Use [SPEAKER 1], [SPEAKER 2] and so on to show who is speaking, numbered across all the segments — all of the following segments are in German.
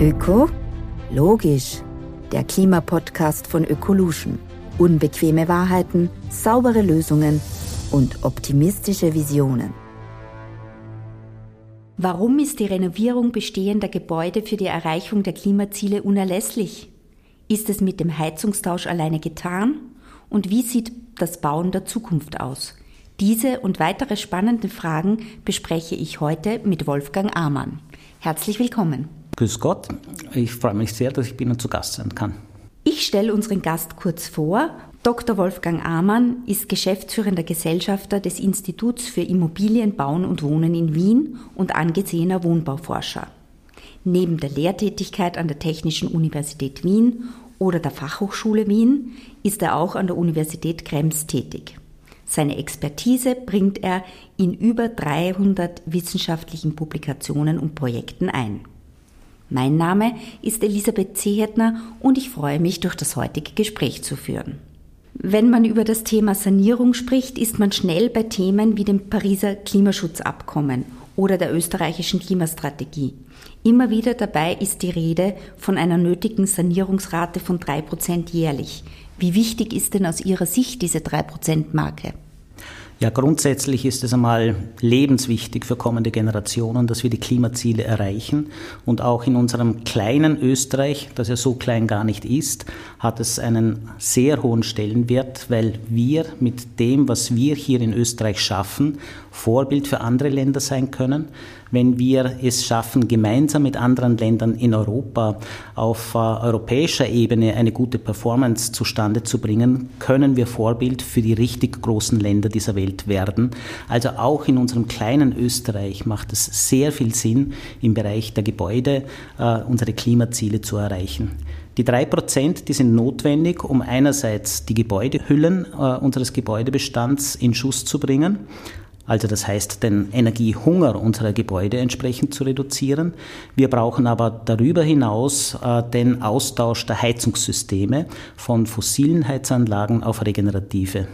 [SPEAKER 1] Öko? Logisch. Der Klimapodcast von Ökolution. Unbequeme Wahrheiten, saubere Lösungen und optimistische Visionen.
[SPEAKER 2] Warum ist die Renovierung bestehender Gebäude für die Erreichung der Klimaziele unerlässlich? Ist es mit dem Heizungstausch alleine getan? Und wie sieht das Bauen der Zukunft aus? Diese und weitere spannende Fragen bespreche ich heute mit Wolfgang Amann. Herzlich willkommen.
[SPEAKER 3] Grüß Gott, ich freue mich sehr, dass ich bei Ihnen zu Gast sein kann.
[SPEAKER 2] Ich stelle unseren Gast kurz vor. Dr. Wolfgang Amann ist geschäftsführender Gesellschafter des Instituts für Immobilien, Bauen und Wohnen in Wien und angesehener Wohnbauforscher. Neben der Lehrtätigkeit an der Technischen Universität Wien oder der Fachhochschule Wien ist er auch an der Universität Krems tätig. Seine Expertise bringt er in über 300 wissenschaftlichen Publikationen und Projekten ein. Mein Name ist Elisabeth Zehetner und ich freue mich, durch das heutige Gespräch zu führen. Wenn man über das Thema Sanierung spricht, ist man schnell bei Themen wie dem Pariser Klimaschutzabkommen oder der österreichischen Klimastrategie. Immer wieder dabei ist die Rede von einer nötigen Sanierungsrate von drei Prozent jährlich. Wie wichtig ist denn aus Ihrer Sicht diese drei Prozent Marke?
[SPEAKER 3] Ja, grundsätzlich ist es einmal lebenswichtig für kommende Generationen, dass wir die Klimaziele erreichen. Und auch in unserem kleinen Österreich, das ja so klein gar nicht ist, hat es einen sehr hohen Stellenwert, weil wir mit dem, was wir hier in Österreich schaffen, Vorbild für andere Länder sein können. Wenn wir es schaffen, gemeinsam mit anderen Ländern in Europa auf äh, europäischer Ebene eine gute Performance zustande zu bringen, können wir Vorbild für die richtig großen Länder dieser Welt werden. Also auch in unserem kleinen Österreich macht es sehr viel Sinn, im Bereich der Gebäude äh, unsere Klimaziele zu erreichen. Die drei Prozent, die sind notwendig, um einerseits die Gebäudehüllen äh, unseres Gebäudebestands in Schuss zu bringen, also das heißt, den Energiehunger unserer Gebäude entsprechend zu reduzieren. Wir brauchen aber darüber hinaus äh, den Austausch der Heizungssysteme von fossilen Heizanlagen auf regenerative.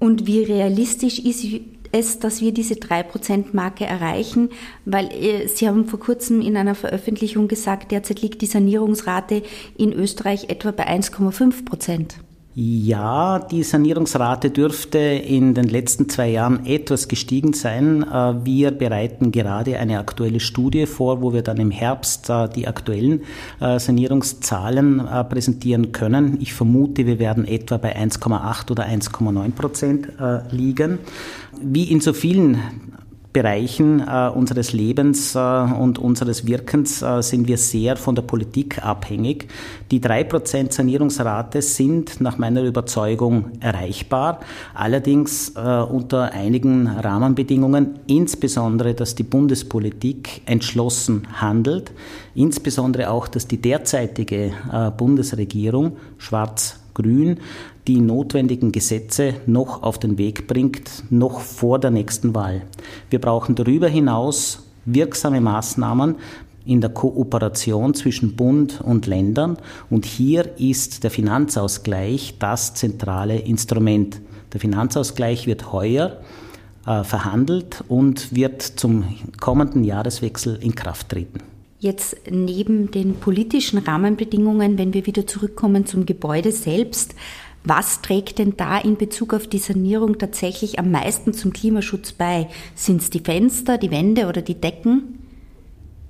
[SPEAKER 2] Und wie realistisch ist es, dass wir diese 3%-Marke erreichen? Weil äh, Sie haben vor kurzem in einer Veröffentlichung gesagt, derzeit liegt die Sanierungsrate in Österreich etwa bei 1,5 Prozent.
[SPEAKER 3] Ja, die Sanierungsrate dürfte in den letzten zwei Jahren etwas gestiegen sein. Äh, wir bereiten gerade eine aktuelle Studie vor, wo wir dann im Herbst äh, die aktuellen äh, Sanierungszahlen präsentieren können. Ich vermute, wir werden etwa bei 1,8 oder 1,9 Prozent liegen. Wie in so vielen Bereichen äh, unseres Lebens äh, und unseres Wirkens äh, sind wir sehr von der Politik abhängig. Die drei Prozent Sanierungsrate sind nach meiner Überzeugung erreichbar, allerdings äh, unter einigen Rahmenbedingungen, insbesondere, dass die Bundespolitik entschlossen handelt, insbesondere auch, dass die derzeitige äh, Bundesregierung schwarz Grün die notwendigen Gesetze noch auf den Weg bringt, noch vor der nächsten Wahl. Wir brauchen darüber hinaus wirksame Maßnahmen in der Kooperation zwischen Bund und Ländern und hier ist der Finanzausgleich das zentrale Instrument. Der Finanzausgleich wird heuer äh, verhandelt und wird zum kommenden Jahreswechsel in Kraft treten.
[SPEAKER 2] Jetzt neben den politischen Rahmenbedingungen, wenn wir wieder zurückkommen zum Gebäude selbst, was trägt denn da in Bezug auf die Sanierung tatsächlich am meisten zum Klimaschutz bei? Sind es die Fenster, die Wände oder die Decken?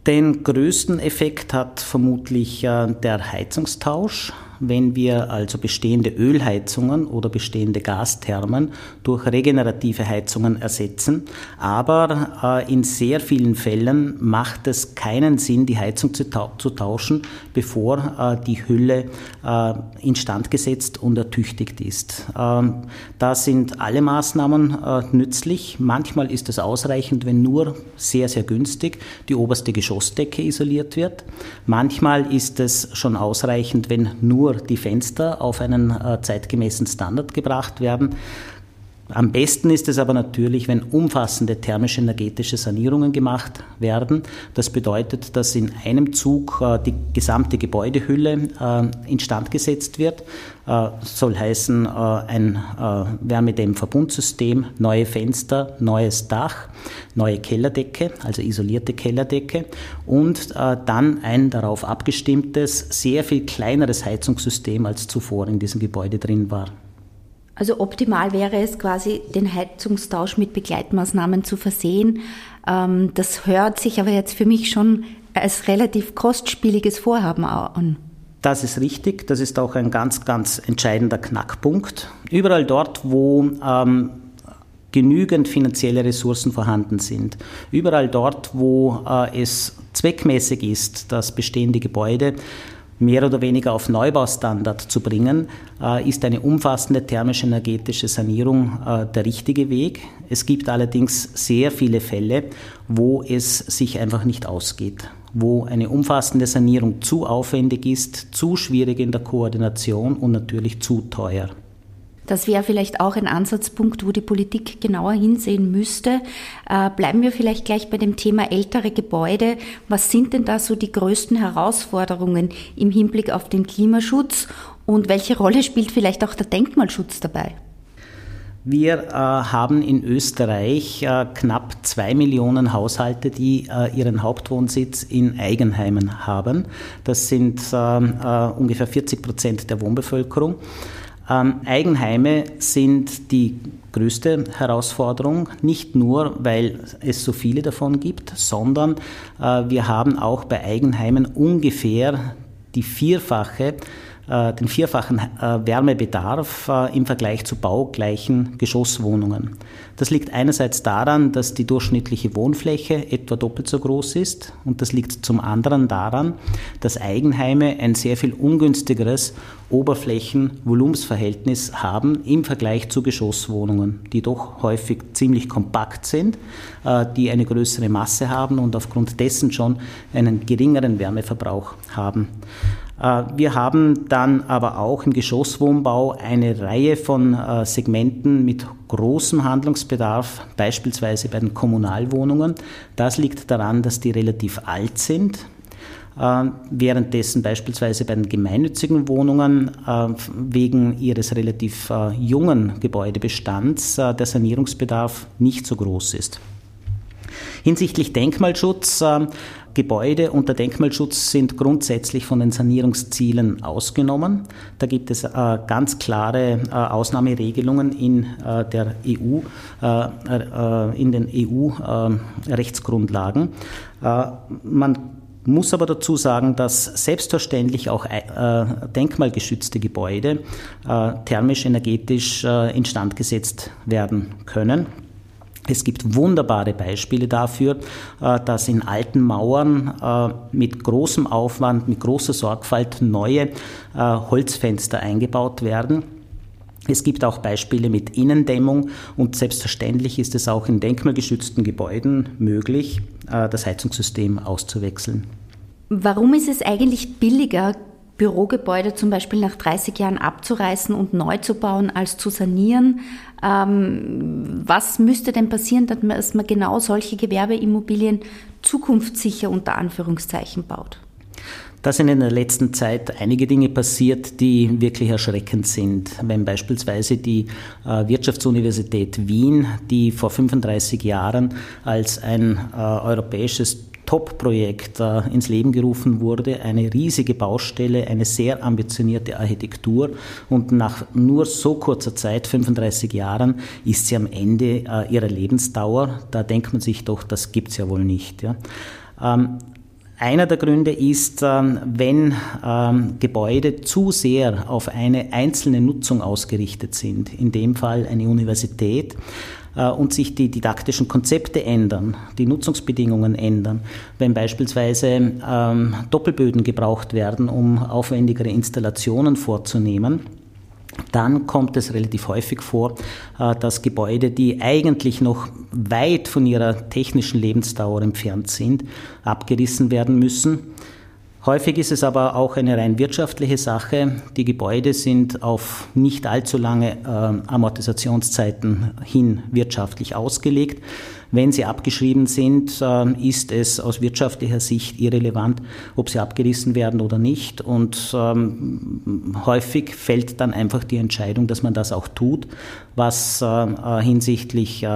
[SPEAKER 3] Den größten Effekt hat vermutlich äh, der Heizungstausch wenn wir also bestehende Ölheizungen oder bestehende Gasthermen durch regenerative Heizungen ersetzen. Aber äh, in sehr vielen Fällen macht es keinen Sinn, die Heizung zu, zu tauschen, bevor äh, die Hülle äh, instand gesetzt und ertüchtigt ist. Ähm, da sind alle Maßnahmen äh, nützlich. Manchmal ist es ausreichend, wenn nur sehr, sehr günstig die oberste Geschossdecke isoliert wird. Manchmal ist es schon ausreichend, wenn nur die Fenster auf einen äh, zeitgemäßen Standard gebracht werden. Am besten ist es aber natürlich, wenn umfassende thermisch-energetische Sanierungen gemacht werden. Das bedeutet, dass in einem Zug äh, die gesamte Gebäudehülle äh, instand gesetzt wird. Äh, soll heißen, ein Wärmedämmverbundsystem, neue Fenster, neues Dach, neue Kellerdecke, also isolierte Kellerdecke und dann ein darauf abgestimmtes, sehr viel kleineres Heizungssystem als zuvor in diesem Gebäude drin war.
[SPEAKER 2] Also optimal wäre es quasi, den Heizungstausch mit Begleitmaßnahmen zu versehen. Ähm, das hört sich aber jetzt für mich schon als relativ kostspieliges Vorhaben an.
[SPEAKER 3] Das ist richtig. Das ist auch ein ganz, ganz entscheidender Knackpunkt. Überall dort, wo ähm, genügend finanzielle Ressourcen vorhanden sind, überall dort, wo äh, es zweckmäßig ist, dass bestehende Gebäude mehr oder weniger auf Neubaustandard zu bringen, äh, ist eine umfassende thermisch-energetische Sanierung äh, der richtige Weg. Es gibt allerdings sehr viele Fälle, wo es sich einfach nicht ausgeht, wo eine umfassende Sanierung zu aufwendig ist, zu schwierig in der Koordination und natürlich zu teuer.
[SPEAKER 2] Das wäre vielleicht auch ein Ansatzpunkt, wo die Politik genauer hinsehen müsste. Äh, bleiben wir vielleicht gleich bei dem Thema ältere Gebäude. Was sind denn da so die größten Herausforderungen im Hinblick auf den Klimaschutz und welche Rolle spielt vielleicht auch der Denkmalschutz dabei?
[SPEAKER 3] Wir äh, haben in Österreich äh, knapp zwei Millionen Haushalte, die äh, ihren Hauptwohnsitz in Eigenheimen haben. Das sind äh, äh, ungefähr 40 Prozent der Wohnbevölkerung. Ähm, Eigenheime sind die größte Herausforderung, nicht nur, weil es so viele davon gibt, sondern äh, wir haben auch bei Eigenheimen ungefähr die vierfache den vierfachen äh, Wärmebedarf äh, im Vergleich zu baugleichen Geschosswohnungen. Das liegt einerseits daran, dass die durchschnittliche Wohnfläche etwa doppelt so groß ist und das liegt zum anderen daran, dass Eigenheime ein sehr viel ungünstigeres Oberflächen-Volumensverhältnis haben im Vergleich zu Geschosswohnungen, die doch häufig ziemlich kompakt sind, die eine größere Masse haben und aufgrund dessen schon einen geringeren Wärmeverbrauch haben. Äh, wir haben dann aber auch im Geschosswohnbau eine Reihe von äh, Segmenten mit großem Handlungsbedarf, beispielsweise bei den Kommunalwohnungen. Das liegt daran, dass die relativ alt sind. Äh, währenddessen beispielsweise bei den gemeinnützigen Wohnungen wegen ihres relativ jungen Gebäudebestands der Sanierungsbedarf nicht so groß ist. Hinsichtlich Denkmalschutz Gebäude unter Denkmalschutz sind grundsätzlich von den Sanierungszielen ausgenommen. Da gibt es äh, ganz klare äh, Ausnahmeregelungen in äh, der EU, äh, äh, in den EU-Rechtsgrundlagen. Äh, man muss aber dazu sagen, dass selbstverständlich auch denkmalgeschützte Gebäude thermisch energetisch instand gesetzt werden können. Es gibt wunderbare Beispiele dafür, äh, dass in alten Mauern äh, mit großem Aufwand, mit großer Sorgfalt neue äh, Holzfenster eingebaut werden. Es gibt auch Beispiele mit Innendämmung und selbstverständlich ist es auch in denkmalgeschützten Gebäuden möglich, das Heizungssystem auszuwechseln.
[SPEAKER 2] Warum ist es eigentlich billiger, Bürogebäude zum Beispiel nach 30 Jahren abzureißen und neu zu bauen, als zu sanieren. Ähm, was müsste denn passieren, dass man genau solche Gewerbeimmobilien zukunftssicher unter Anführungszeichen baut?
[SPEAKER 3] Da sind in der letzten Zeit einige Dinge passiert, die wirklich erschreckend sind. Wenn beispielsweise die äh, Wirtschaftsuniversität Wien, die vor 35 Jahren als ein äh, europäisches Top-Projekt äh, ins Leben gerufen wurde, eine riesige Baustelle, eine sehr ambitionierte Architektur und nach nur so kurzer Zeit, 35 Jahren, ist sie am Ende äh, ihrer Lebensdauer. Da denkt man sich doch, das gibt es ja wohl nicht. Ja. Ähm, einer der Gründe ist, ähm, wenn ähm, Gebäude zu sehr auf eine einzelne Nutzung ausgerichtet sind, in dem Fall eine Universität, und sich die didaktischen Konzepte ändern, die Nutzungsbedingungen ändern, wenn beispielsweise ähm, Doppelböden gebraucht werden, um aufwendigere Installationen vorzunehmen, dann kommt es relativ häufig vor, äh, dass Gebäude, die eigentlich noch weit von ihrer technischen Lebensdauer entfernt sind, abgerissen werden müssen Häufig ist es aber auch eine rein wirtschaftliche Sache. Die Gebäude sind auf nicht allzu lange äh, Amortisationszeiten hin wirtschaftlich ausgelegt. Wenn sie abgeschrieben sind, äh, ist es aus wirtschaftlicher Sicht irrelevant, ob sie abgerissen werden oder nicht. Und ähm, häufig fällt dann einfach die Entscheidung, dass man das auch tut, was äh, äh hinsichtlich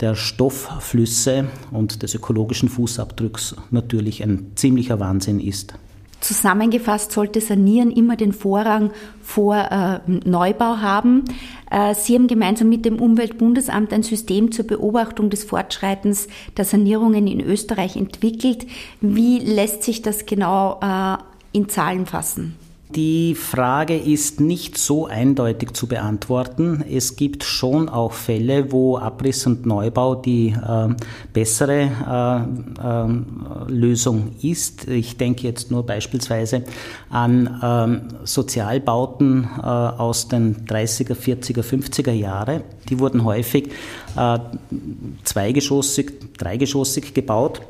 [SPEAKER 3] der Stoffflüsse und des ökologischen Fußabdrucks natürlich ein ziemlicher Wahnsinn ist.
[SPEAKER 2] Zusammengefasst sollte Sanieren immer den Vorrang vor äh, Neubau haben. Äh, Sie haben gemeinsam mit dem Umweltbundesamt ein System zur Beobachtung des Fortschreitens der Sanierungen in Österreich entwickelt. Wie lässt sich das genau äh, in Zahlen fassen?
[SPEAKER 3] Die Frage ist nicht so eindeutig zu beantworten. Es gibt schon auch Fälle, wo Abriss und Neubau die äh, bessere äh, äh, Lösung ist. Ich denke jetzt nur beispielsweise an ähm, Sozialbauten äh, aus den 30er, 40er, 50er Jahre. Die wurden häufig äh, zweigeschossig, dreigeschossig gebaut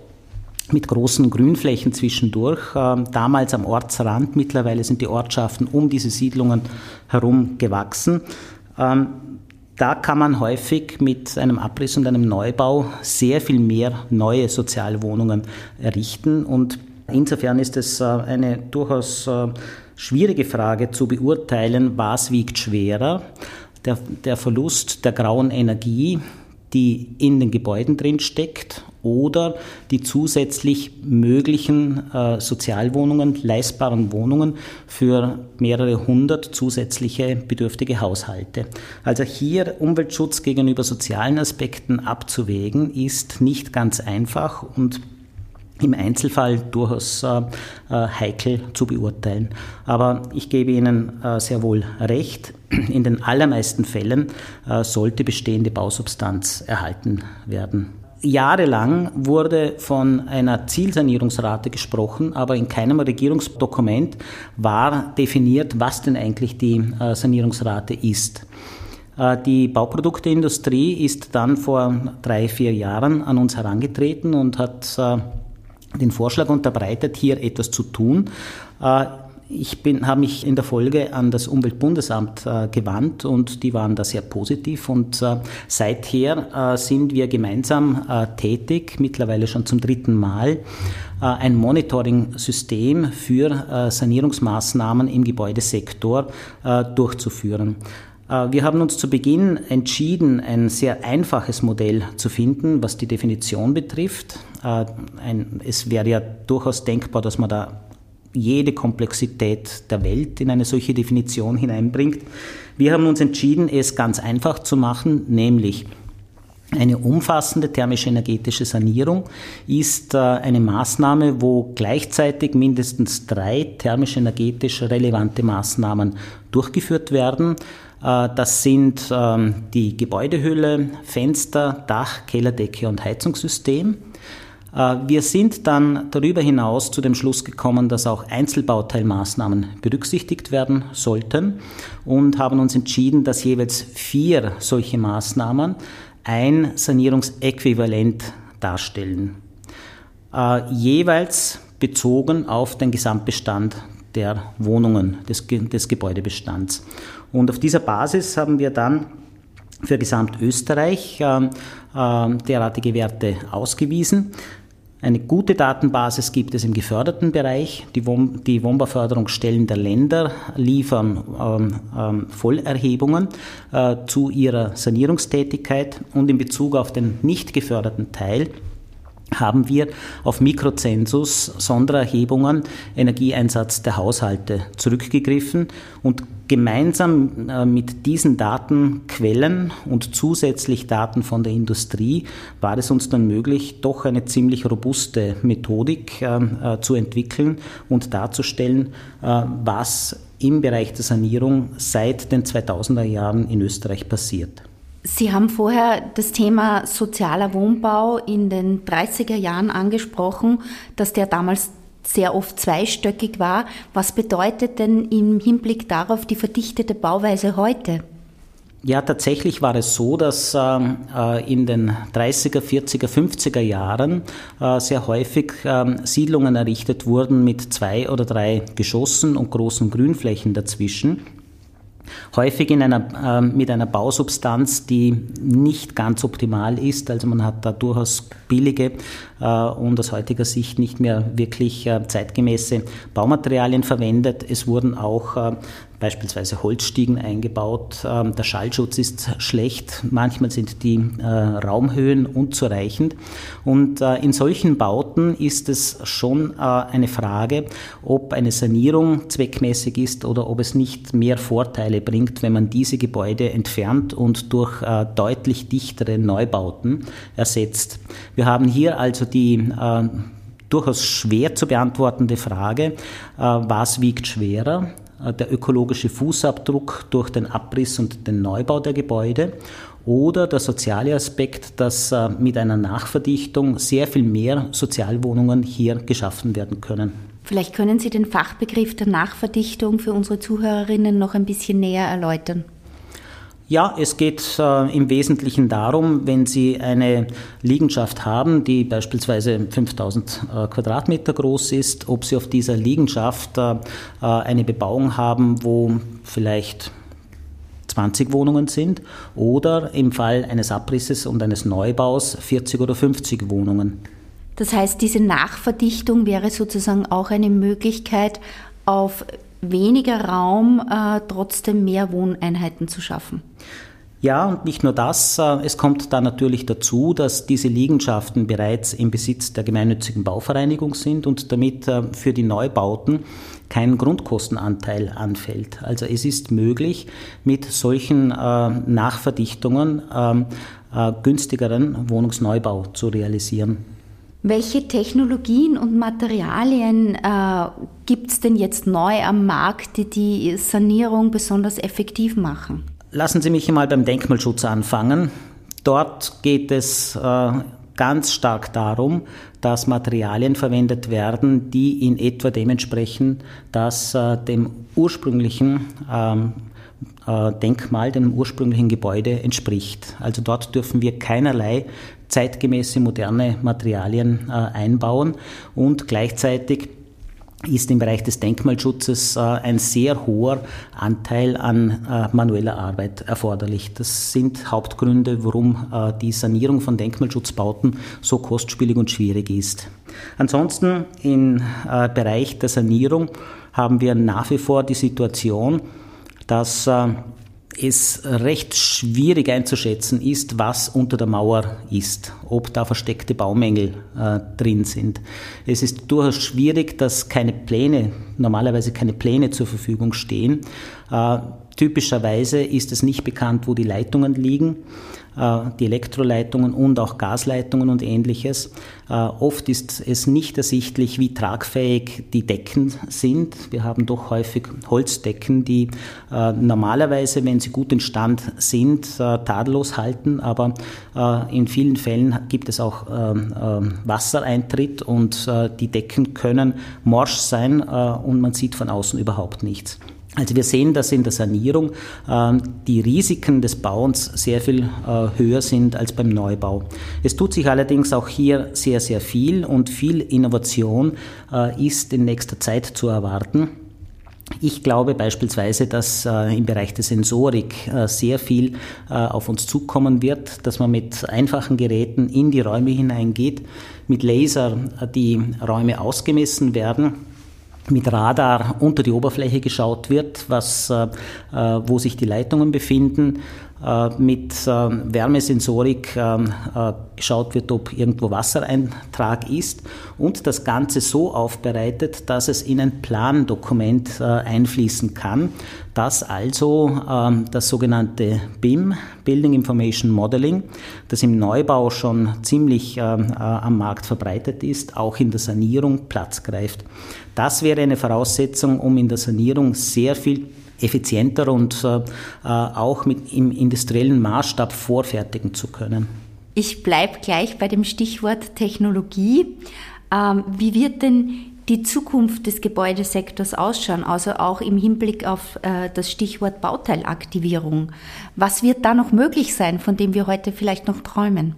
[SPEAKER 3] mit großen Grünflächen zwischendurch. Ähm, damals am Ortsrand, mittlerweile sind die Ortschaften um diese Siedlungen herum gewachsen. Ähm, da kann man häufig mit einem Abriss und einem Neubau sehr viel mehr neue Sozialwohnungen errichten. Und insofern ist es äh, eine durchaus äh, schwierige Frage zu beurteilen, was wiegt schwerer. Der, der Verlust der grauen Energie, die in den Gebäuden drin steckt oder die zusätzlich möglichen äh, Sozialwohnungen, leistbaren Wohnungen für mehrere hundert zusätzliche bedürftige Haushalte. Also hier Umweltschutz gegenüber sozialen Aspekten abzuwägen, ist nicht ganz einfach und im Einzelfall durchaus äh, äh heikel zu beurteilen. Aber ich gebe Ihnen äh, sehr wohl recht, in den allermeisten Fällen äh, sollte bestehende Bausubstanz erhalten werden. Jahrelang wurde von einer Zielsanierungsrate gesprochen, aber in keinem Regierungsdokument war definiert, was denn eigentlich die äh, Sanierungsrate ist. Äh, die Bauprodukteindustrie ist dann vor drei, vier Jahren an uns herangetreten und hat äh, den Vorschlag unterbreitet, hier etwas zu tun. Ich habe mich in der Folge an das Umweltbundesamt äh, gewandt und die waren da sehr positiv und äh, seither äh, sind wir gemeinsam äh, tätig, mittlerweile schon zum dritten Mal, äh, ein Monitoring-System für äh, Sanierungsmaßnahmen im Gebäudesektor durchzuführen. Wir haben uns zu Beginn entschieden, ein sehr einfaches Modell zu finden, was die Definition betrifft. Es wäre ja durchaus denkbar, dass man da jede Komplexität der Welt in eine solche Definition hineinbringt. Wir haben uns entschieden, es ganz einfach zu machen, nämlich eine umfassende thermisch-energetische Sanierung ist äh, eine Maßnahme, wo gleichzeitig mindestens drei thermisch-energetisch relevante Maßnahmen durchgeführt werden. Äh, das sind ähm, die Gebäudehülle, Fenster, Dach, Kellerdecke und Heizungssystem. Äh, wir sind dann darüber hinaus zu dem Schluss gekommen, dass auch Einzelbauteilmaßnahmen berücksichtigt werden sollten und haben uns entschieden, dass jeweils vier solche Maßnahmen ein Sanierungsäquivalent darstellen. Äh, jeweils bezogen auf den Gesamtbestand der Wohnungen, des, des Gebäudebestands. Und auf dieser Basis haben wir dann für Gesamtösterreich äh, äh, derartige Werte ausgewiesen. Eine gute Datenbasis gibt es im geförderten Bereich. Die, Wohn die Wohnbauförderungsstellen der Länder liefern ähm, ähm, Vollerhebungen äh, zu ihrer Sanierungstätigkeit und in Bezug auf den nicht geförderten Teil haben wir auf Mikrozensus Sondererhebungen Energieeinsatz der Haushalte zurückgegriffen und gemeinsam äh, mit diesen Datenquellen und zusätzlich Daten von der Industrie war es uns dann möglich, doch eine ziemlich robuste Methodik äh, äh, zu entwickeln und darzustellen, was im Bereich der Sanierung seit den 2000er Jahren in Österreich passiert.
[SPEAKER 2] Sie haben vorher das Thema sozialer Wohnbau in den 30er Jahren angesprochen, dass der damals sehr oft zweistöckig war. Was bedeutet denn im Hinblick darauf die verdichtete Bauweise heute?
[SPEAKER 3] Ja, tatsächlich war es so, dass ähm, äh, in den 30er, 40er, 50er Jahren äh, sehr häufig äh, Siedlungen errichtet wurden mit zwei oder drei Geschossen und großen Grünflächen dazwischen häufig in einer, äh, mit einer Bausubstanz, die nicht ganz optimal ist. Also man hat da durchaus billige äh, und aus heutiger Sicht nicht mehr wirklich äh, zeitgemäße Baumaterialien verwendet. Es wurden auch äh, beispielsweise Holzstiegen eingebaut. Ähm, der Schallschutz ist schlecht. Manchmal sind die äh, Raumhöhen unzureichend. Und äh, in solchen Bauten ist es schon äh, eine Frage, ob eine Sanierung zweckmäßig ist oder ob es nicht mehr Vorteile bringt, wenn man diese Gebäude entfernt und durch deutlich dichtere Neubauten ersetzt. Wir haben hier also die durchaus schwer zu beantwortende Frage, was wiegt schwerer, der ökologische Fußabdruck durch den Abriss und den Neubau der Gebäude oder der soziale Aspekt, dass äh, mit einer Nachverdichtung sehr viel mehr Sozialwohnungen hier geschaffen werden können.
[SPEAKER 2] Vielleicht können Sie den Fachbegriff der Nachverdichtung für unsere Zuhörerinnen noch ein bisschen näher erläutern.
[SPEAKER 3] Ja, es geht äh, im Wesentlichen darum, wenn Sie eine Liegenschaft haben, die beispielsweise 5000 äh, Quadratmeter groß ist, ob Sie auf dieser Liegenschaft äh, äh eine Bebauung haben, wo vielleicht 20 Wohnungen sind oder im Fall eines Abrisses und eines Neubaus 40 oder 50 Wohnungen.
[SPEAKER 2] Das heißt, diese Nachverdichtung wäre sozusagen auch eine Möglichkeit, auf weniger Raum äh, trotzdem mehr Wohneinheiten zu schaffen.
[SPEAKER 3] Ja, und nicht nur das, äh, es kommt da natürlich dazu, dass diese Liegenschaften bereits im Besitz der gemeinnützigen Bauvereinigung sind und damit äh, für die Neubauten kein Grundkostenanteil anfällt. Also es ist möglich, mit solchen äh, Nachverdichtungen ähm, günstigeren Wohnungsneubau zu realisieren.
[SPEAKER 2] Welche Technologien und Materialien äh, gibt es denn jetzt neu am Markt, die die Sanierung besonders effektiv machen?
[SPEAKER 3] Lassen Sie mich mal beim Denkmalschutz anfangen. Dort geht es äh, ganz stark darum, dass Materialien verwendet werden, die in etwa dementsprechend, dass äh, dem ursprünglichen ähm, äh, Denkmal, dem ursprünglichen Gebäude entspricht. Also dort dürfen wir keinerlei zeitgemäße moderne Materialien äh, einbauen und gleichzeitig ist im Bereich des Denkmalschutzes äh, ein sehr hoher Anteil an äh, manueller Arbeit erforderlich. Das sind Hauptgründe, warum die Sanierung von Denkmalschutzbauten so kostspielig und schwierig ist. Ansonsten im Bereich der Sanierung haben wir nach wie vor die Situation, dass es recht schwierig einzuschätzen ist, was unter der Mauer ist, ob da versteckte Baumängel äh, drin sind. Es ist durchaus schwierig, dass keine Pläne, normalerweise keine Pläne zur Verfügung stehen. Äh, typischerweise ist es nicht bekannt, wo die Leitungen liegen. Äh, die Elektroleitungen und auch Gasleitungen und ähnliches. Äh, oft ist es nicht ersichtlich, wie tragfähig die Decken sind. Wir haben doch häufig Holzdecken, die äh, normalerweise, wenn sie gut in Stand sind, tadellos halten, aber in vielen Fällen gibt es auch ähm, ähm, Wassereintritt und die Decken können morsch sein und man sieht von außen überhaupt nichts. Also wir sehen, dass in der Sanierung äh, die Risiken des Bauens sehr viel äh, höher sind als beim Neubau. Es tut sich allerdings auch hier sehr, sehr viel und viel Innovation äh, ist in nächster Zeit zu erwarten. Ich glaube beispielsweise, dass äh, im Bereich der Sensorik äh, sehr viel äh, auf uns zukommen wird, dass man mit einfachen Geräten in die Räume hineingeht, mit Laser äh, die Räume ausgemessen werden mit Radar unter die Oberfläche geschaut wird, was, äh, äh wo sich die Leitungen befinden, mit äh, Wärmesensorik äh, geschaut wird, ob irgendwo Wassereintrag ist und das Ganze so aufbereitet, dass es in ein Plandokument einfließen kann, dass also ähm, das sogenannte BIM, Building Information Modeling, das im Neubau schon ziemlich am Markt verbreitet ist, auch in der Sanierung Platz greift. Das wäre eine Voraussetzung, um in der Sanierung sehr viel effizienter und äh, auch mit im industriellen Maßstab vorfertigen zu können.
[SPEAKER 2] Ich bleibe gleich bei dem Stichwort Technologie. Ähm, wie wird denn die Zukunft des Gebäudesektors ausschauen, also auch im Hinblick auf äh, das Stichwort Bauteilaktivierung. Was wird da noch möglich sein, von dem wir heute vielleicht noch träumen?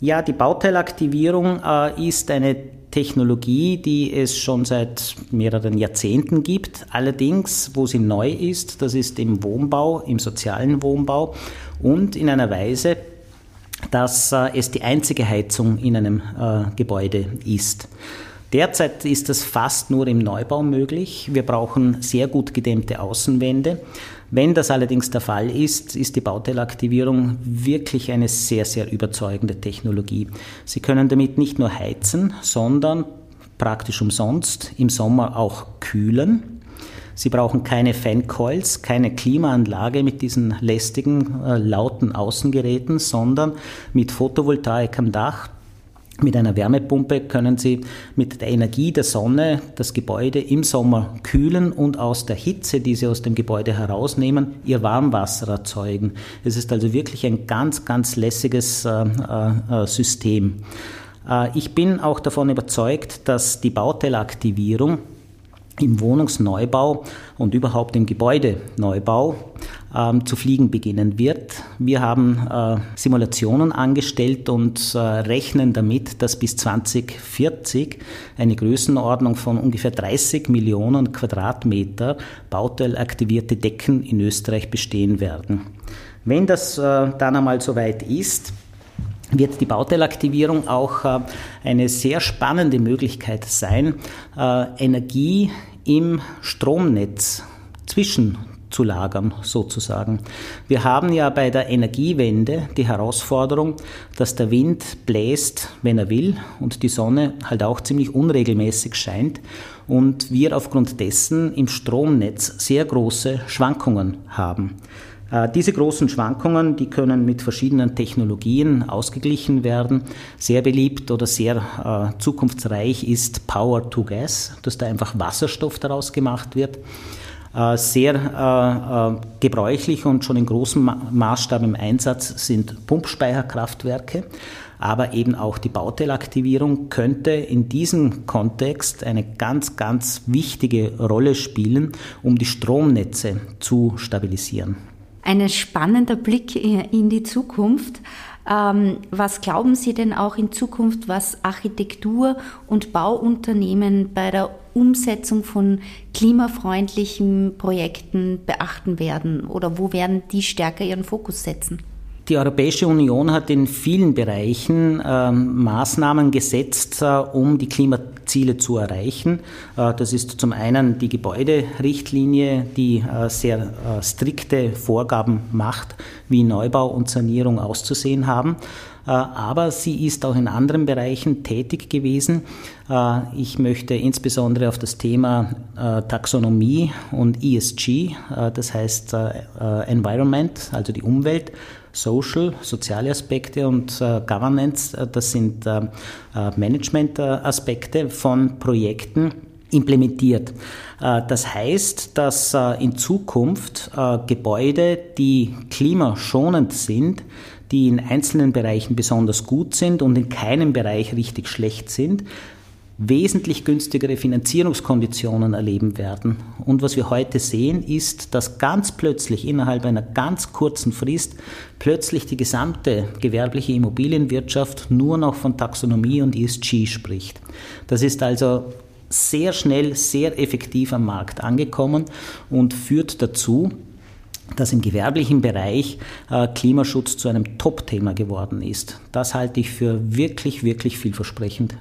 [SPEAKER 3] Ja, die Bauteilaktivierung äh, ist eine Technologie, die es schon seit mehreren Jahrzehnten gibt. Allerdings, wo sie neu ist, das ist im Wohnbau, im sozialen Wohnbau und in einer Weise, dass äh, es die einzige Heizung in einem äh, Gebäude ist. Derzeit ist das fast nur im Neubau möglich. Wir brauchen sehr gut gedämmte Außenwände. Wenn das allerdings der Fall ist, ist die Bauteilaktivierung wirklich eine sehr, sehr überzeugende Technologie. Sie können damit nicht nur heizen, sondern praktisch umsonst im Sommer auch kühlen. Sie brauchen keine Fancoils, keine Klimaanlage mit diesen lästigen, äh, lauten Außengeräten, sondern mit Photovoltaik am Dach mit einer Wärmepumpe können Sie mit der Energie der Sonne das Gebäude im Sommer kühlen und aus der Hitze, die Sie aus dem Gebäude herausnehmen, Ihr Warmwasser erzeugen. Es ist also wirklich ein ganz, ganz lässiges äh, äh, System. Äh, ich bin auch davon überzeugt, dass die Bauteilaktivierung im Wohnungsneubau und überhaupt im Gebäudeneubau ähm, zu fliegen beginnen wird. Wir haben äh, Simulationen angestellt und äh, rechnen damit, dass bis 2040 eine Größenordnung von ungefähr 30 Millionen Quadratmeter bauteilaktivierte Decken in Österreich bestehen werden. Wenn das äh, dann einmal soweit ist, wird die Bauteilaktivierung auch äh, eine sehr spannende Möglichkeit sein, äh, Energie im Stromnetz zwischenzulagern sozusagen. Wir haben ja bei der Energiewende die Herausforderung, dass der Wind bläst, wenn er will und die Sonne halt auch ziemlich unregelmäßig scheint und wir aufgrund dessen im Stromnetz sehr große Schwankungen haben. Äh, diese großen Schwankungen, die können mit verschiedenen Technologien ausgeglichen werden. Sehr beliebt oder sehr äh, zukunftsreich ist Power to Gas, dass da einfach Wasserstoff daraus gemacht wird. Äh, sehr gebräuchlich und schon in großem Maßstab im Einsatz sind Pumpspeicherkraftwerke. Aber eben auch die Bauteilaktivierung könnte in diesem Kontext eine ganz, ganz wichtige Rolle spielen, um die Stromnetze zu stabilisieren
[SPEAKER 2] ein spannender Blick in die Zukunft. Ähm, was glauben Sie denn auch in Zukunft, was Architektur- und Bauunternehmen bei der Umsetzung von klimafreundlichen Projekten beachten werden? Oder wo werden die stärker ihren Fokus setzen?
[SPEAKER 3] Die Europäische Union hat in vielen Bereichen äh, Maßnahmen gesetzt, äh, um die Klimaziele zu erreichen. Äh, das ist zum einen die Gebäuderichtlinie, die äh, sehr äh, strikte Vorgaben macht, wie Neubau und Sanierung auszusehen haben. Aber sie ist auch in anderen Bereichen tätig gewesen. Ich möchte insbesondere auf das Thema Taxonomie und ESG, das heißt Environment, also die Umwelt, Social, soziale Aspekte und äh, Governance, äh, das sind äh, äh Management-Aspekte von Projekten implementiert. Äh, das heißt, dass in Zukunft Gebäude, die klimaschonend sind, die in einzelnen Bereichen besonders gut sind und in keinem Bereich richtig schlecht sind, wesentlich günstigere Finanzierungskonditionen erleben werden. Und was wir heute sehen, ist, dass ganz plötzlich innerhalb einer ganz kurzen Frist plötzlich die gesamte gewerbliche Immobilienwirtschaft nur noch von Taxonomie und ESG spricht. Das ist also sehr schnell, sehr effektiv am Markt angekommen und führt dazu, dass im gewerblichen Bereich äh, Klimaschutz zu einem Top-Thema geworden ist. Das halte ich für wirklich, wirklich vielversprechend.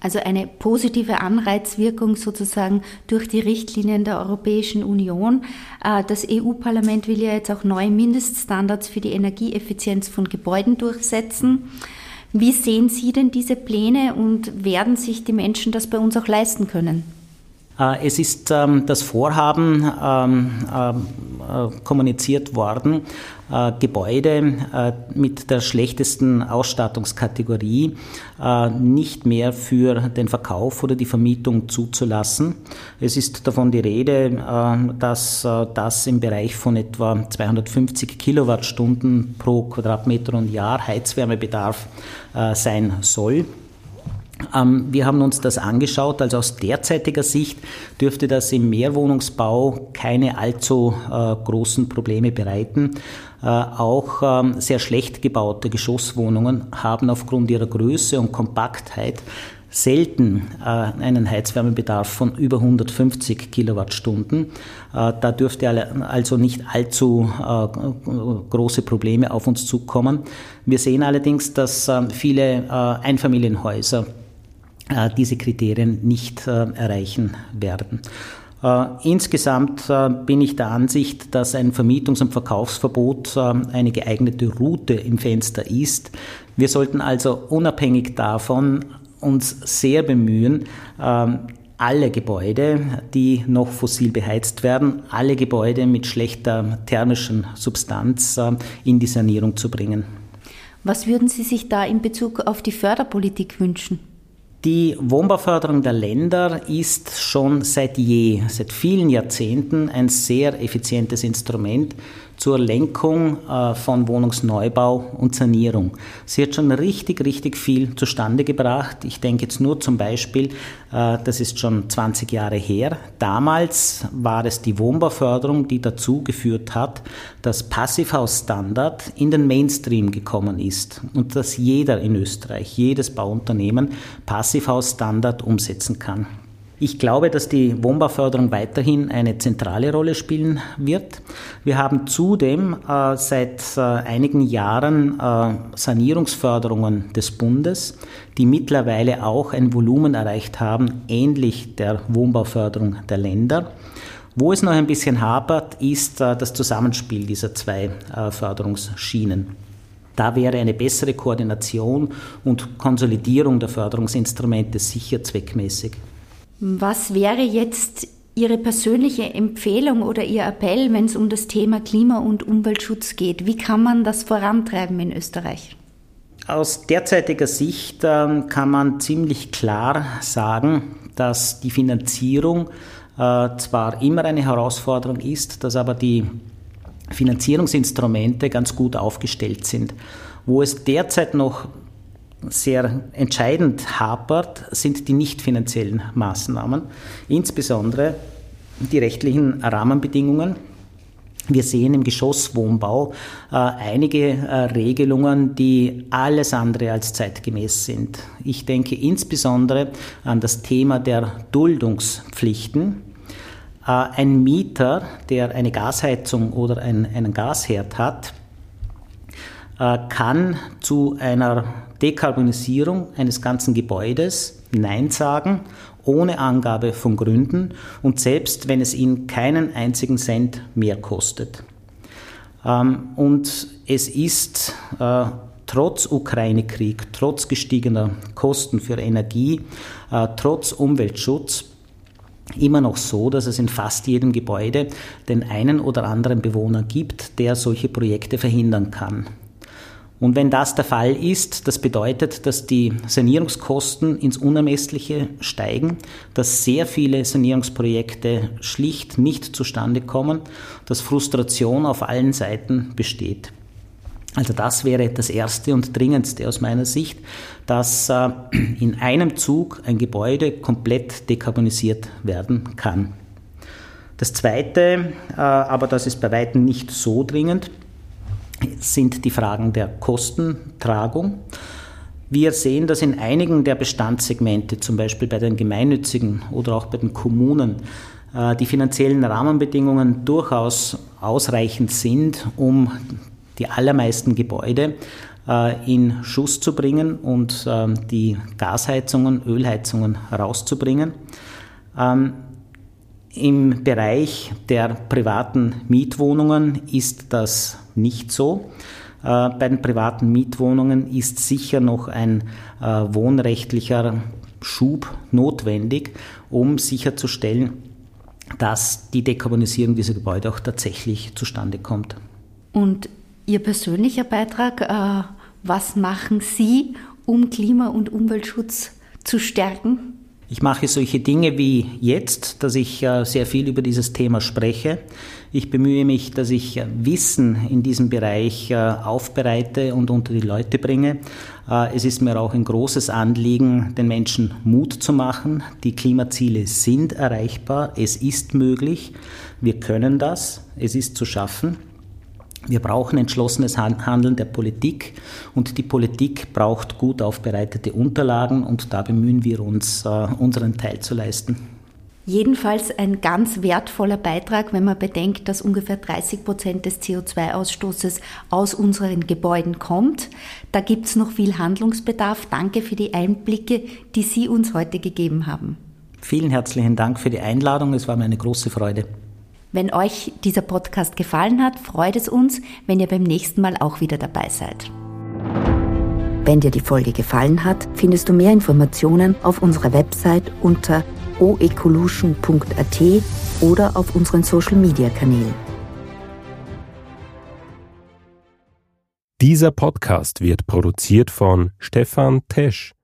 [SPEAKER 2] Also eine positive Anreizwirkung sozusagen durch die Richtlinien der Europäischen Union. Äh, das EU-Parlament will ja jetzt auch neue Mindeststandards für die Energieeffizienz von Gebäuden durchsetzen. Wie sehen Sie denn diese Pläne und werden sich die Menschen das bei uns auch leisten können?
[SPEAKER 3] Äh, es ist ähm, das Vorhaben ähm, äh, kommuniziert worden, äh, Gebäude mit der schlechtesten Ausstattungskategorie nicht mehr für den Verkauf oder die Vermietung zuzulassen. Es ist davon die Rede, dass das im Bereich von etwa 250 Kilowattstunden pro Quadratmeter und Jahr Heizwärmebedarf sein soll. Ähm, wir haben uns das angeschaut. Also aus derzeitiger Sicht dürfte das im Mehrwohnungsbau keine allzu äh, großen Probleme bereiten. Äh, auch ähm, sehr schlecht gebaute Geschosswohnungen haben aufgrund ihrer Größe und Kompaktheit selten äh, einen Heizwärmebedarf von über 150 Kilowattstunden. Äh, da dürfte also nicht allzu äh, große Probleme auf uns zukommen. Wir sehen allerdings, dass äh, viele äh, Einfamilienhäuser diese Kriterien nicht erreichen werden. Insgesamt bin ich der Ansicht, dass ein Vermietungs- und Verkaufsverbot eine geeignete Route im Fenster ist. Wir sollten also unabhängig davon uns sehr bemühen, alle Gebäude, die noch fossil beheizt werden, alle Gebäude mit schlechter thermischen Substanz äh, in die Sanierung zu bringen.
[SPEAKER 2] Was würden Sie sich da in Bezug auf die Förderpolitik wünschen?
[SPEAKER 3] Die Wohnbauförderung der Länder ist schon seit je, seit vielen Jahrzehnten ein sehr effizientes Instrument zur Lenkung äh, von Wohnungsneubau und Sanierung. Sie hat schon richtig, richtig viel zustande gebracht. Ich denke jetzt nur zum Beispiel, äh, das ist schon 20 Jahre her. Damals war es die Wohnbauförderung, die dazu geführt hat, dass Passivhausstandard in den Mainstream gekommen ist und dass jeder in Österreich, jedes Bauunternehmen Passivhausstandard umsetzen kann. Ich glaube, dass die Wohnbauförderung weiterhin eine zentrale Rolle spielen wird. Wir haben zudem äh, seit äh, einigen Jahren äh, Sanierungsförderungen des Bundes, die mittlerweile auch ein Volumen erreicht haben, ähnlich der Wohnbauförderung der Länder. Wo es noch ein bisschen hapert, ist äh, das Zusammenspiel dieser zwei äh, Förderungsschienen. Da wäre eine bessere Koordination und Konsolidierung der Förderungsinstrumente sicher zweckmäßig.
[SPEAKER 2] Was wäre jetzt Ihre persönliche Empfehlung oder Ihr Appell, wenn es um das Thema Klima- und Umweltschutz geht? Wie kann man das vorantreiben in Österreich?
[SPEAKER 3] Aus derzeitiger Sicht äh, kann man ziemlich klar sagen, dass die Finanzierung äh, zwar immer eine Herausforderung ist, dass aber die Finanzierungsinstrumente ganz gut aufgestellt sind. Wo es derzeit noch sehr entscheidend hapert, sind die nicht finanziellen Maßnahmen, insbesondere die rechtlichen Rahmenbedingungen. Wir sehen im Geschosswohnbau äh, einige äh, Regelungen, die alles andere als zeitgemäß sind. Ich denke insbesondere an das Thema der Duldungspflichten. Äh, ein Mieter, der eine Gasheizung oder ein, einen Gasherd hat, äh, kann zu einer Dekarbonisierung eines ganzen Gebäudes Nein sagen, ohne Angabe von Gründen und selbst wenn es ihn keinen einzigen Cent mehr kostet. Ähm, und es ist äh, trotz Ukraine-Krieg, trotz gestiegener Kosten für Energie, äh, trotz Umweltschutz immer noch so, dass es in fast jedem Gebäude den einen oder anderen Bewohner gibt, der solche Projekte verhindern kann. Und wenn das der Fall ist, das bedeutet, dass die Sanierungskosten ins Unermessliche steigen, dass sehr viele Sanierungsprojekte schlicht nicht zustande kommen, dass Frustration auf allen Seiten besteht. Also das wäre das Erste und Dringendste aus meiner Sicht, dass äh, in einem Zug ein Gebäude komplett dekarbonisiert werden kann. Das Zweite, äh, aber das ist bei weitem nicht so dringend, sind die Fragen der Kostentragung. Wir sehen, dass in einigen der Bestandssegmente, zum Beispiel bei den Gemeinnützigen oder auch bei den Kommunen, äh, die finanziellen Rahmenbedingungen durchaus ausreichend sind, um die allermeisten Gebäude äh, in Schuss zu bringen und ähm, die Gasheizungen, Ölheizungen rauszubringen. Im Bereich der privaten Mietwohnungen ist das nicht so. Äh, bei den privaten Mietwohnungen ist sicher noch ein äh, wohnrechtlicher Schub notwendig, um sicherzustellen, dass die Dekarbonisierung dieser Gebäude auch tatsächlich zustande kommt.
[SPEAKER 2] Und Ihr persönlicher Beitrag, äh, was machen Sie, um Klima- und Umweltschutz zu stärken?
[SPEAKER 3] Ich mache solche Dinge wie jetzt, dass ich äh, sehr viel über dieses Thema spreche. Ich bemühe mich, dass ich äh, Wissen in diesem Bereich äh, aufbereite und unter die Leute bringe. Es ist mir auch ein großes Anliegen, den Menschen Mut zu machen. Die Klimaziele sind erreichbar. Es ist möglich. Wir können das. Es ist zu schaffen. Wir brauchen entschlossenes Handeln der Politik und die Politik braucht gut aufbereitete Unterlagen und da bemühen wir uns, äh, unseren Teil zu leisten.
[SPEAKER 2] Jedenfalls ein ganz wertvoller Beitrag, wenn man bedenkt, dass ungefähr 30 Prozent des CO2-Ausstoßes aus unseren Gebäuden kommt. Da gibt es noch viel Handlungsbedarf. Danke für die Einblicke, die Sie uns heute gegeben haben.
[SPEAKER 3] Vielen herzlichen Dank für die Einladung. Es war mir eine große Freude.
[SPEAKER 2] Wenn euch dieser Podcast gefallen hat, freut es uns, wenn ihr beim nächsten Mal auch wieder dabei seid.
[SPEAKER 1] Wenn dir die Folge gefallen hat, findest du mehr Informationen auf unserer Website unter oecolution.at oder auf unseren Social Media Kanälen.
[SPEAKER 4] Dieser Podcast wird produziert von Stefan Tesch